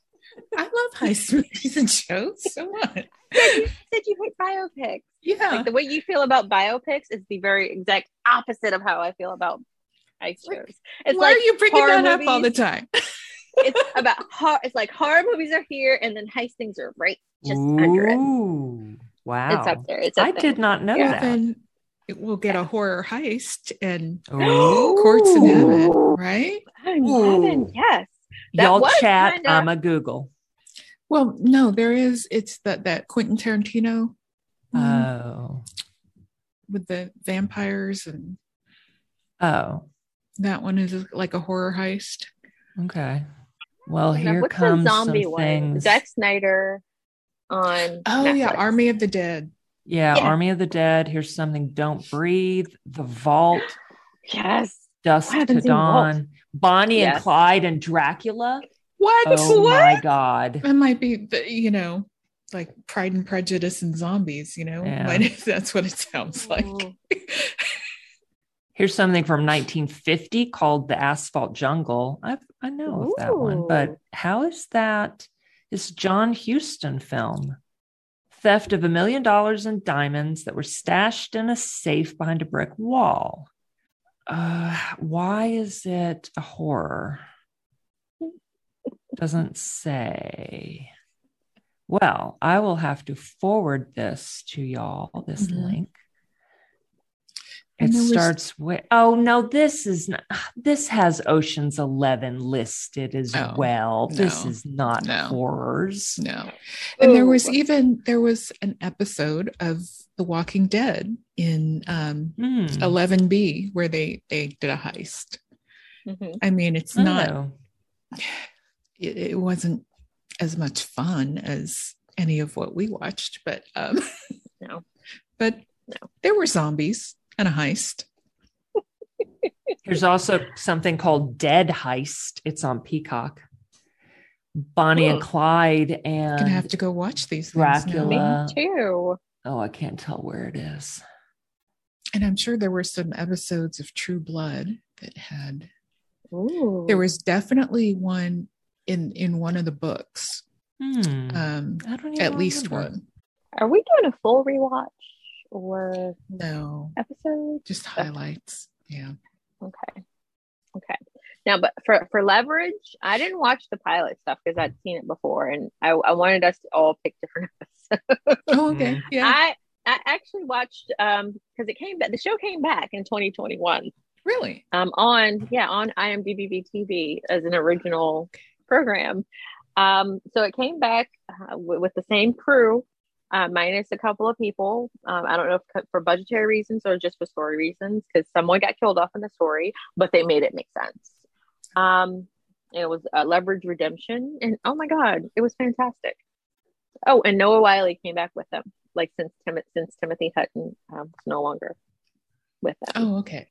I love heist movies and shows. So what? you said you hate biopics. Yeah. Like the way you feel about biopics is the very exact opposite of how I feel about heist like, shows. It's why like are you bringing that movies. up all the time? it's about horror. It's like horror movies are here, and then heist things are right just Ooh, under it. Wow, it's up there. It's up I there. did not know yeah. that. we'll get a horror heist and Ooh. Cort's in heaven, right? Heaven, yes. That Y'all chat. Kinda... I'm a Google. Well, no, there is. It's that that Quentin Tarantino. Um, oh, with the vampires and oh, that one is like a horror heist. Okay. Well, here What's comes the zombie some one? Things. Zack Snyder on. Oh Netflix. yeah, Army of the Dead. Yeah, yeah, Army of the Dead. Here's something. Don't breathe. The Vault. Yes. Dusk to Dawn. Bonnie yes. and Clyde and Dracula. What? Oh what? my god. That might be, you know, like Pride and Prejudice and zombies. You know, yeah. that's what it sounds like. Here's something from 1950 called The Asphalt Jungle. I I know Ooh. of that one, but how is that? It's John Huston film. Theft of a million dollars in diamonds that were stashed in a safe behind a brick wall. Uh, why is it a horror? Doesn't say. Well, I will have to forward this to y'all, this mm-hmm. link. It starts was... with oh no, this is not this has Ocean's Eleven listed as oh, well. No, this is not no, horrors. No. And there was even there was an episode of The Walking Dead in um mm. 11B where they they did a heist. Mm-hmm. I mean, it's oh. not it, it, wasn't as much fun as any of what we watched, but um no. But no. there were zombies and a heist. There's also something called Dead Heist. It's on Peacock. Bonnie and Clyde and gonna have to go watch these Dracula. Me too. Oh, I can't tell where it is. And I'm sure there were some episodes of True Blood that had. Ooh. There was definitely one in in one of the books. Hmm. Um, at least one. Are we doing a full rewatch? or no episode? Just highlights. Yeah. Okay. Okay. Now, but for for leverage, I didn't watch the pilot stuff because I'd seen it before, and I, I wanted us to all pick different episodes. Oh, okay. Yeah. I I actually watched um because it came back. The show came back in 2021. Really? Um, on yeah, on IMDb TV as an original program. Um, so it came back uh, w- with the same crew uh, minus a couple of people. Um, I don't know if for budgetary reasons or just for story reasons, because someone got killed off in the story, but they made it make sense. Um, it was a leverage redemption, and oh my god, it was fantastic. Oh, and Noah Wyle came back with them, like since Tim- since Timothy Hutton um, was no longer with them. Oh, okay.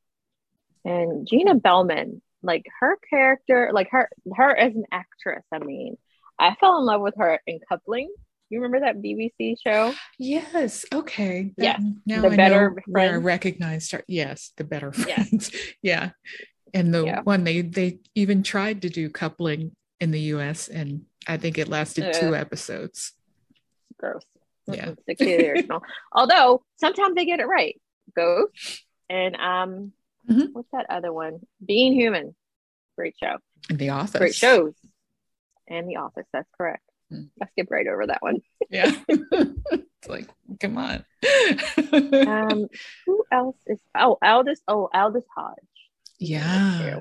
And Gina Bellman, like her character, like her her as an actress. I mean, I fell in love with her in Coupling you remember that BBC show? Yes. Okay. Yes. Now the I better know where I recognized her. Yes, the better friends. yeah. And the yeah. one they they even tried to do coupling in the US and I think it lasted two episodes. Gross. Yeah. Stick to the original. Although sometimes they get it right. Ghost and um mm-hmm. what's that other one? Being Human. Great show. The Office. Great shows. And The Office. That's correct. I skipped right over that one. yeah. it's like, come on. um, who else is oh Aldis oh Aldis Hodge. Yeah.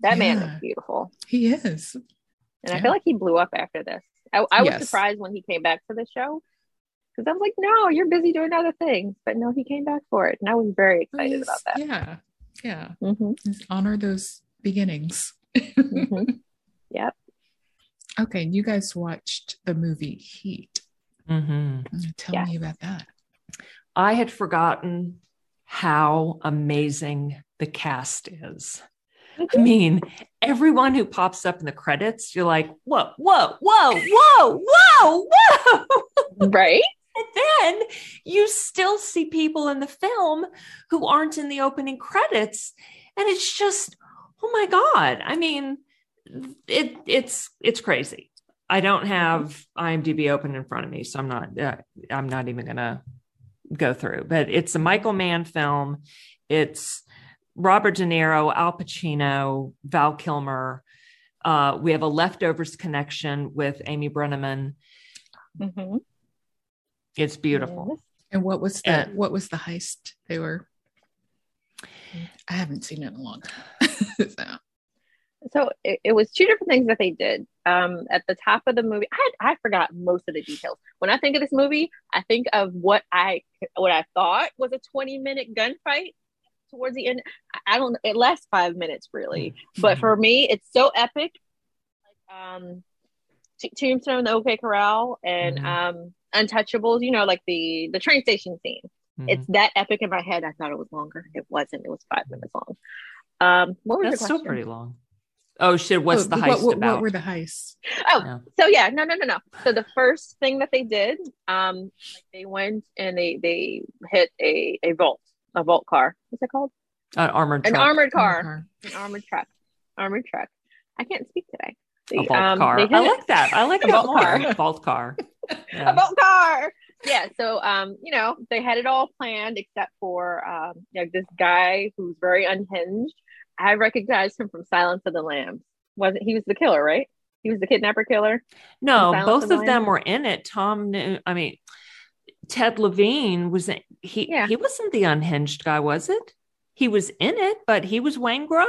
That yeah. man is beautiful. He is. And yeah. I feel like he blew up after this. I, I was yes. surprised when he came back to the show because I was like, no, you're busy doing other things. But no, he came back for it. And I was very excited about that. Yeah. Yeah. Mm-hmm. Honor those beginnings. mm-hmm. Yep. Okay, you guys watched the movie Heat. Mm-hmm. Tell yes. me about that. I had forgotten how amazing the cast is. I mm-hmm. mean, everyone who pops up in the credits, you're like, whoa, whoa, whoa, whoa, whoa, whoa. Right? And then you still see people in the film who aren't in the opening credits. And it's just, oh my God. I mean, it it's it's crazy. I don't have IMDb open in front of me, so I'm not uh, I'm not even gonna go through. But it's a Michael Mann film. It's Robert De Niro, Al Pacino, Val Kilmer. Uh, we have a leftovers connection with Amy Brenneman. Mm-hmm. It's beautiful. And what was the and, what was the heist they were I haven't seen it in a long time. so, so it, it, was two different things that they did. Um, at the top of the movie, I I forgot most of the details. When I think of this movie, I think of what I what I thought was a 20 minute gunfight towards the end. I don't. It lasts five minutes really, mm-hmm. but for me, it's so epic. Like um, T- Tombstone, the OK Corral, and mm-hmm. um, Untouchables. You know, like the the train station scene. Mm-hmm. It's that epic in my head. I thought it was longer. It wasn't. It was five minutes long. Um, what was That's still pretty long. Oh shit! What's oh, the heist what, what, about? What were the heists? Oh, yeah. so yeah, no, no, no, no. So the first thing that they did, um, like they went and they they hit a a vault, a vault car. What's it called? An armored an armored car, armored an armored truck, armored truck. I can't speak today. a vault um, car. I like that. I like a vault car. Vault car. Yeah. A vault car yeah so um you know they had it all planned except for um you know, this guy who's very unhinged i recognized him from silence of the lambs wasn't he was the killer right he was the kidnapper killer no both of, the them were in it tom knew i mean ted levine was he yeah. he wasn't the unhinged guy was it he was in it but he was waingro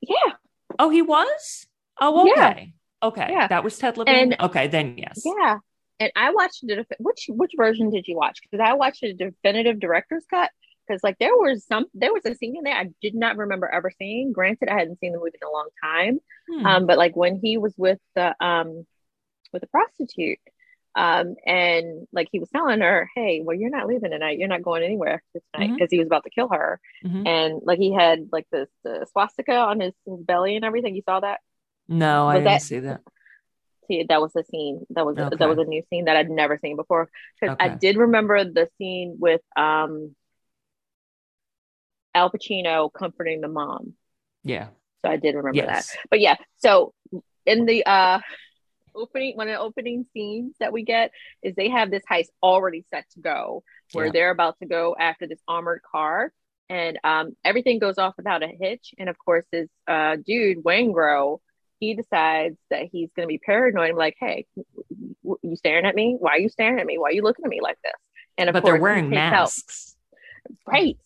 yeah oh he was oh okay yeah. okay yeah. that was ted levine and, okay then yes yeah and I watched the which which version did you watch? Because I watched a definitive director's cut. Because like there was some there was a scene in there I did not remember ever seeing. Granted, I hadn't seen the movie in a long time, hmm. um, but like when he was with the um with the prostitute, um, and like he was telling her, "Hey, well, you're not leaving tonight. You're not going anywhere this night," because mm-hmm. he was about to kill her, mm-hmm. and like he had like this the swastika on his, his belly and everything. You saw that? No, was I didn't that, see that see that was a scene that was okay. that was a new scene that I'd never seen before because okay. I did remember the scene with um Al Pacino comforting the mom. Yeah. So I did remember yes. that. But yeah, so in the uh opening one of the opening scenes that we get is they have this heist already set to go where yeah. they're about to go after this armored car and um everything goes off without a hitch and of course this uh dude Waingro he decides that he's going to be paranoid. I'm like, hey, you staring at me? Why are you staring at me? Why are you looking at me like this? And of but course, they're wearing masks. Right,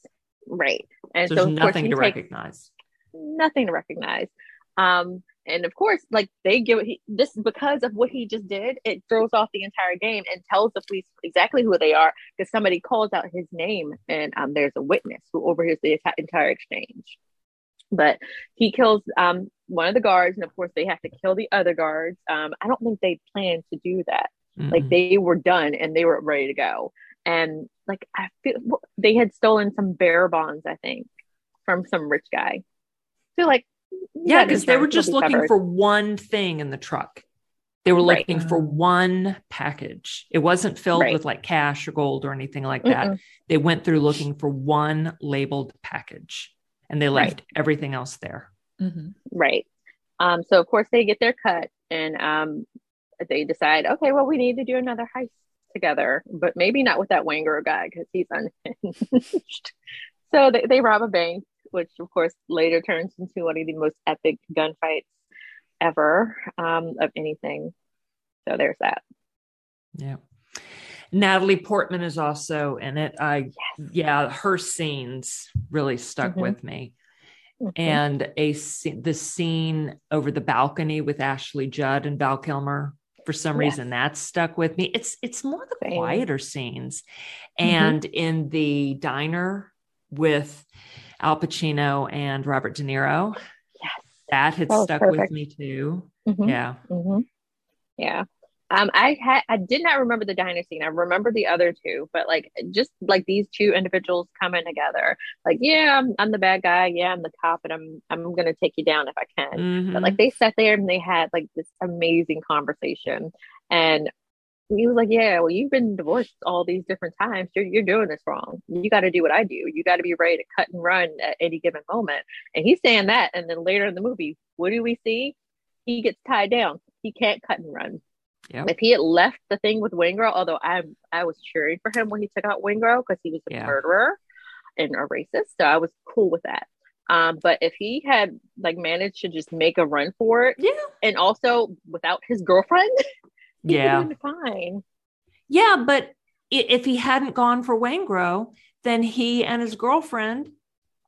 right. And so, so nothing to recognize. Nothing to recognize. Um, and of course, like they give he, this because of what he just did, it throws off the entire game and tells the police exactly who they are because somebody calls out his name and um, there's a witness who overhears the entire exchange. But he kills um, one of the guards, and of course, they have to kill the other guards. Um, I don't think they planned to do that. Mm-hmm. Like they were done and they were ready to go. And like I feel they had stolen some bear bonds, I think, from some rich guy. So like, yeah, because they were just looking covered. for one thing in the truck. They were looking right. for one package. It wasn't filled right. with like cash or gold or anything like that. Mm-mm. They went through looking for one labeled package and they left right. everything else there. Mm-hmm. Right. Um, so of course they get their cut and um, they decide, okay, well, we need to do another heist together, but maybe not with that Wanger guy because he's unhinged. so they, they rob a bank, which of course later turns into one of the most epic gunfights ever um, of anything. So there's that. Yeah. Natalie Portman is also in it. I, yes. yeah, her scenes really stuck mm-hmm. with me. Mm-hmm. And a the scene over the balcony with Ashley Judd and Val Kilmer for some yes. reason that stuck with me. It's it's more the Same. quieter scenes, mm-hmm. and in the diner with Al Pacino and Robert De Niro, yes, that had that stuck perfect. with me too. Mm-hmm. Yeah, mm-hmm. yeah. Um, I had I did not remember the diner scene. I remember the other two, but like just like these two individuals coming together, like yeah, I'm, I'm the bad guy, yeah, I'm the cop, and I'm I'm gonna take you down if I can. Mm-hmm. But like they sat there and they had like this amazing conversation, and he was like, yeah, well, you've been divorced all these different times. You're you're doing this wrong. You got to do what I do. You got to be ready to cut and run at any given moment. And he's saying that, and then later in the movie, what do we see? He gets tied down. He can't cut and run Yep. If he had left the thing with Waingro, although I I was cheering for him when he took out Waingro because he was a yeah. murderer and a racist, so I was cool with that. Um, but if he had like managed to just make a run for it, yeah, and also without his girlfriend, yeah, fine. Yeah, but if he hadn't gone for Waingro, then he and his girlfriend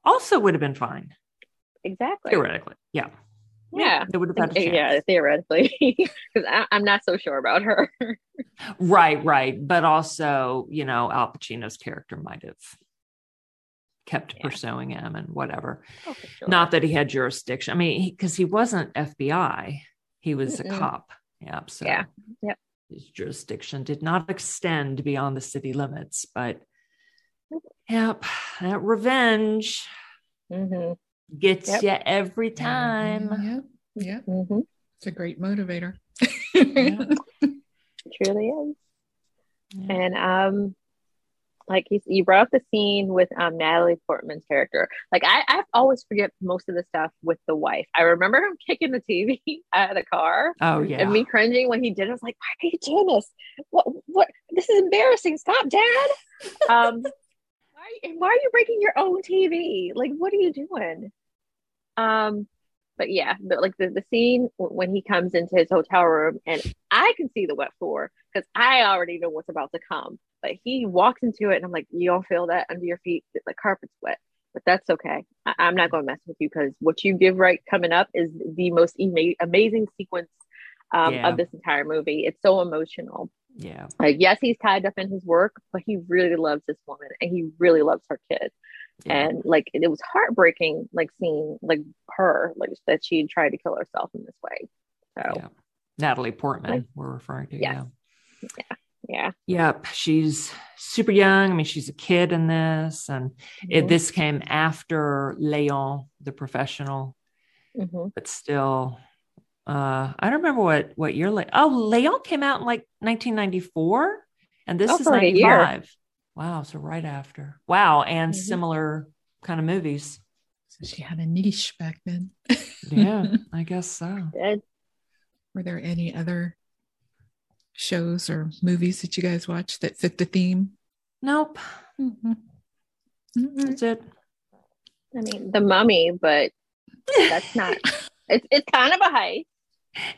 also would have been fine. Exactly. Theoretically. Yeah. Yeah. They would have had a chance. Yeah, theoretically. Because I'm not so sure about her. right, right. But also, you know, Al Pacino's character might have kept yeah. pursuing him and whatever. Oh, sure. Not that he had jurisdiction. I mean, because he, he, wasn't FBI, he was Mm-mm. a cop. Yep. So yeah. Yep. His jurisdiction did not extend beyond the city limits, but yep, that revenge mm-hmm. gets yep. you every time. Yep. Yep. Mm-hmm. It's a great motivator. It truly is. Yeah. And um, like you, you brought up the scene with um, Natalie Portman's character. Like I, I always forget most of the stuff with the wife. I remember him kicking the TV out of the car. Oh yeah, and me cringing when he did. it. I was like, "Why are you doing this? What? What? This is embarrassing. Stop, Dad." um, why? Why are you breaking your own TV? Like, what are you doing? Um, but yeah, but like the, the scene when he comes into his hotel room and I can see the wet floor because I already know what's about to come. But he walks into it and I'm like, you don't feel that under your feet? The carpet's wet. But that's okay. I- am not going to mess with you because what you give right coming up is the most ama- amazing sequence um, yeah. of this entire movie. It's so emotional. Yeah. Like, yes, he's tied up in his work, but he really loves this woman and he really loves her kid. Yeah. And like it was heartbreaking, like seeing like her, like that she tried to kill herself in this way. So yeah. Natalie Portman, like, we're referring to. Yeah. Yeah. Yeah. Yep. She's super young. I mean, she's a kid in this. And mm-hmm. it, this came after Leon, the professional, mm-hmm. but still, uh, I don't remember what, what year. Le- oh, Leon came out in like 1994 and this oh, is 95. Wow. So right after. Wow. And mm-hmm. similar kind of movies. So she had a niche back then. yeah, I guess so. Good. Were there any other shows or movies that you guys watch that fit the theme? Nope. Mm-hmm. Mm-hmm. That's it. I mean, The Mummy, but that's not. it's it's kind of a heist.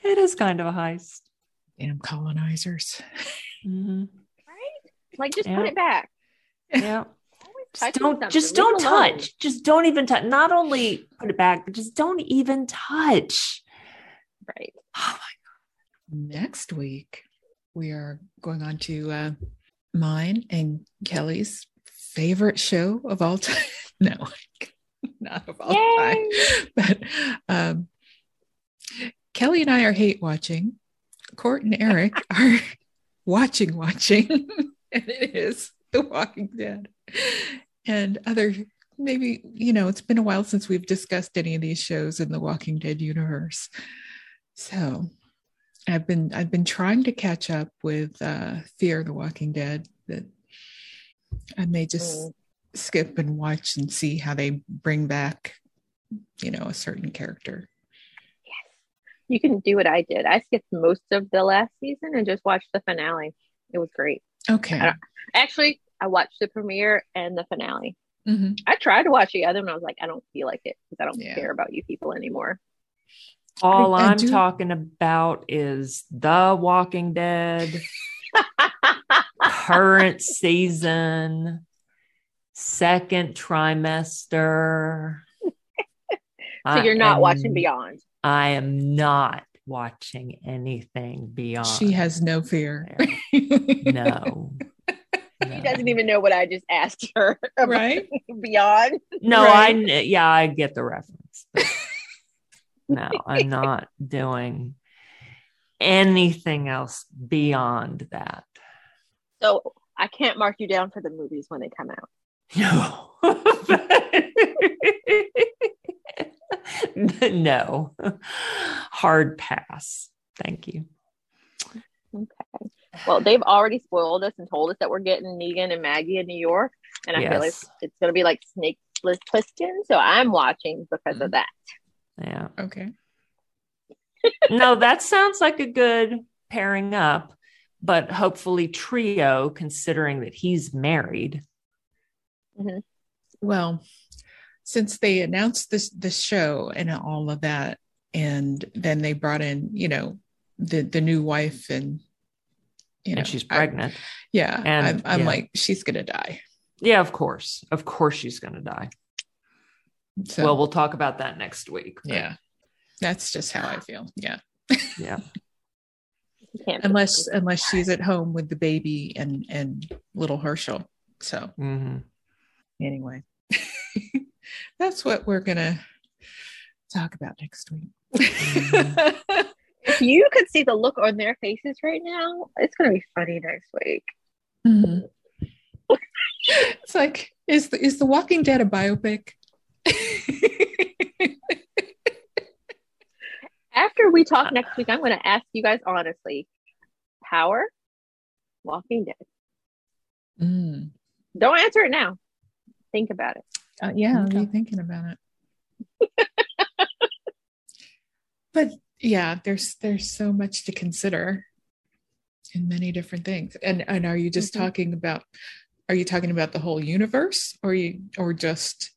It is kind of a heist. Damn colonizers. Mm-hmm. Like just yeah. put it back. Yeah. Just don't just don't touch. Just don't even touch. Not only put it back, but just don't even touch. Right. Oh my god. Next week we are going on to uh, mine and Kelly's favorite show of all time. no, not of all Yay! time. But um, Kelly and I are hate watching. Cort and Eric are watching, watching. and it is The Walking Dead. And other, maybe, you know, it's been a while since we've discussed any of these shows in the Walking Dead universe. So I've been I've been trying to catch up with uh Fear the Walking Dead that I may just mm. skip and watch and see how they bring back, you know, a certain character. Yes. You can do what I did. I skipped most of the last season and just watched the finale. It was great. Okay. I actually, I watched the premiere and the finale. Mm-hmm. I tried to watch the other one. I was like, I don't feel like it because I don't yeah. care about you people anymore. All I, I am do... talking about is The Walking Dead, current season, second trimester. so you're not am, watching Beyond. I am not watching anything beyond. She has no fear. no. She doesn't even know what I just asked her. Right. Beyond. No, right. I yeah, I get the reference. No, I'm not doing anything else beyond that. So I can't mark you down for the movies when they come out. No. no. Hard pass. Thank you. Okay. Well, they've already spoiled us and told us that we're getting Negan and Maggie in New York. And I yes. feel like it's going to be like Snake Plissken. So I'm watching because mm-hmm. of that. Yeah. Okay. no, that sounds like a good pairing up, but hopefully trio, considering that he's married. Mm-hmm. Well, since they announced this this show and all of that, and then they brought in, you know, the the new wife and you know and she's pregnant. I, yeah, and I'm, I'm yeah. like, she's gonna die. Yeah, of course, of course, she's gonna die. So, well, we'll talk about that next week. Yeah. That's just how I feel. Yeah. Yeah. unless unless she's at home with the baby and and little Hershel. So mm-hmm. anyway, that's what we're gonna talk about next week. Mm-hmm. if you could see the look on their faces right now, it's gonna be funny next week. Mm-hmm. it's like is the is the Walking Dead a biopic? After we talk next week, I'm going to ask you guys honestly: Power, Walking Dead. Mm. Don't answer it now. Think about it. Uh, yeah, okay. I'll be thinking about it. but yeah, there's there's so much to consider in many different things. And and are you just mm-hmm. talking about are you talking about the whole universe or you or just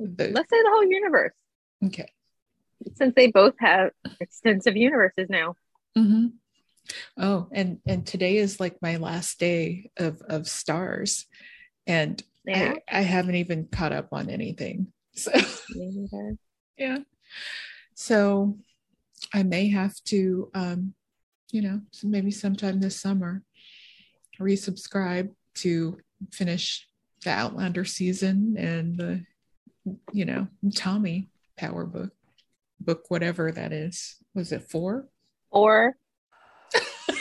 the let's say the whole universe. Okay. Since they both have extensive universes now. Mm-hmm. Oh, and and today is like my last day of of Starz, and yeah. I, I haven't even caught up on anything. So yeah, so I may have to, um, you know, maybe sometime this summer, resubscribe to finish the Outlander season and the, you know, Tommy Power book, book whatever that is. Was it four? Four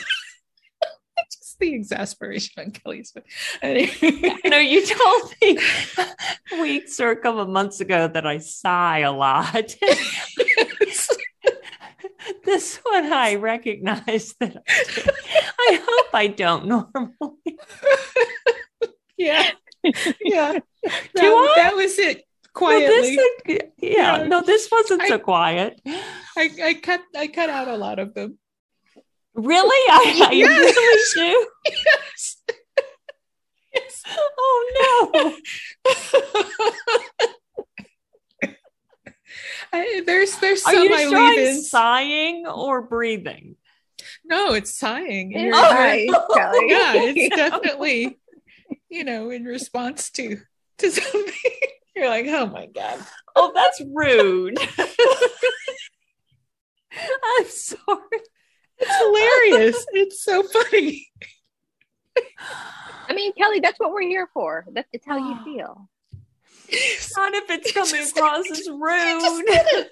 the exasperation on Kelly's face. no, you told me weeks or a couple of months ago that I sigh a lot. this one I recognize that I, I hope I don't normally. yeah. Yeah. That, that was it quietly. No, this, yeah, yeah, no, this wasn't I, so quiet. I, I cut I cut out a lot of them. Really? I, I yes. usually do. Yes. yes. Oh no. I, there's there's some Are you I leave in sighing or breathing. No, it's sighing. It's oh. right, yeah, it's definitely you know in response to to something. You're like, oh my god. Oh, that's rude. I'm sorry. It's hilarious. it's so funny. I mean, Kelly, that's what we're here for. That's it's how you feel. Not if it's coming across as rude.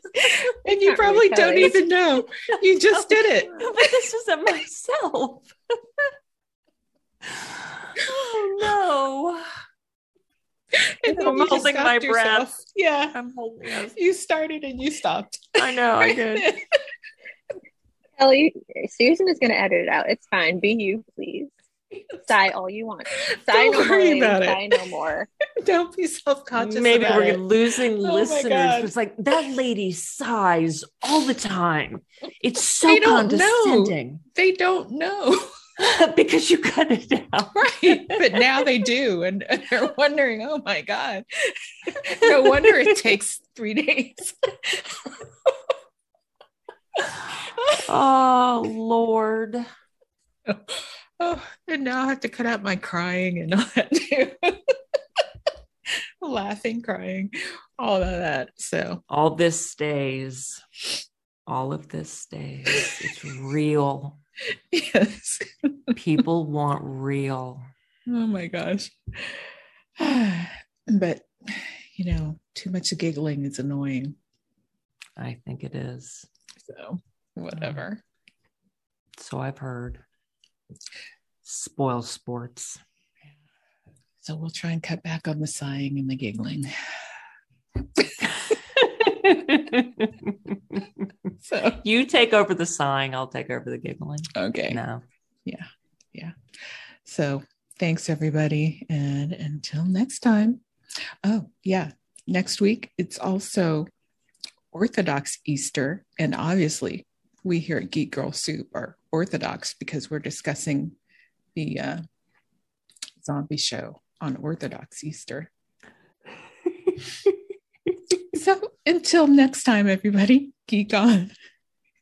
and you probably don't even know. You just did it. But this isn't myself. oh no. And I'm holding my breath. Yeah. I'm holding it. You started and you stopped. I know, I did. Kelly, Susan is going to edit it out. It's fine. Be you, please. Sigh all you want. Sigh Don't no worry more. About sigh it. no more. Don't be self conscious. Maybe we're it. losing oh listeners. It's like that lady sighs all the time. It's so they condescending. Know. They don't know. because you cut it out. Right. But now they do. And, and they're wondering, oh my God. no wonder it takes three days oh Lord. Oh, and now I have to cut out my crying and all that too. Laughing, crying, all of that. So all this stays. All of this stays. It's real. Yes. People want real. Oh my gosh. But you know, too much giggling is annoying. I think it is. So whatever. Mm. So I've heard. Spoil sports. So we'll try and cut back on the sighing and the giggling. so you take over the sighing, I'll take over the giggling. Okay. No. Yeah. Yeah. So thanks everybody. And until next time. Oh, yeah. Next week, it's also Orthodox Easter. And obviously, we here at Geek Girl Soup are Orthodox because we're discussing the uh, zombie show on Orthodox Easter. so until next time, everybody, geek on.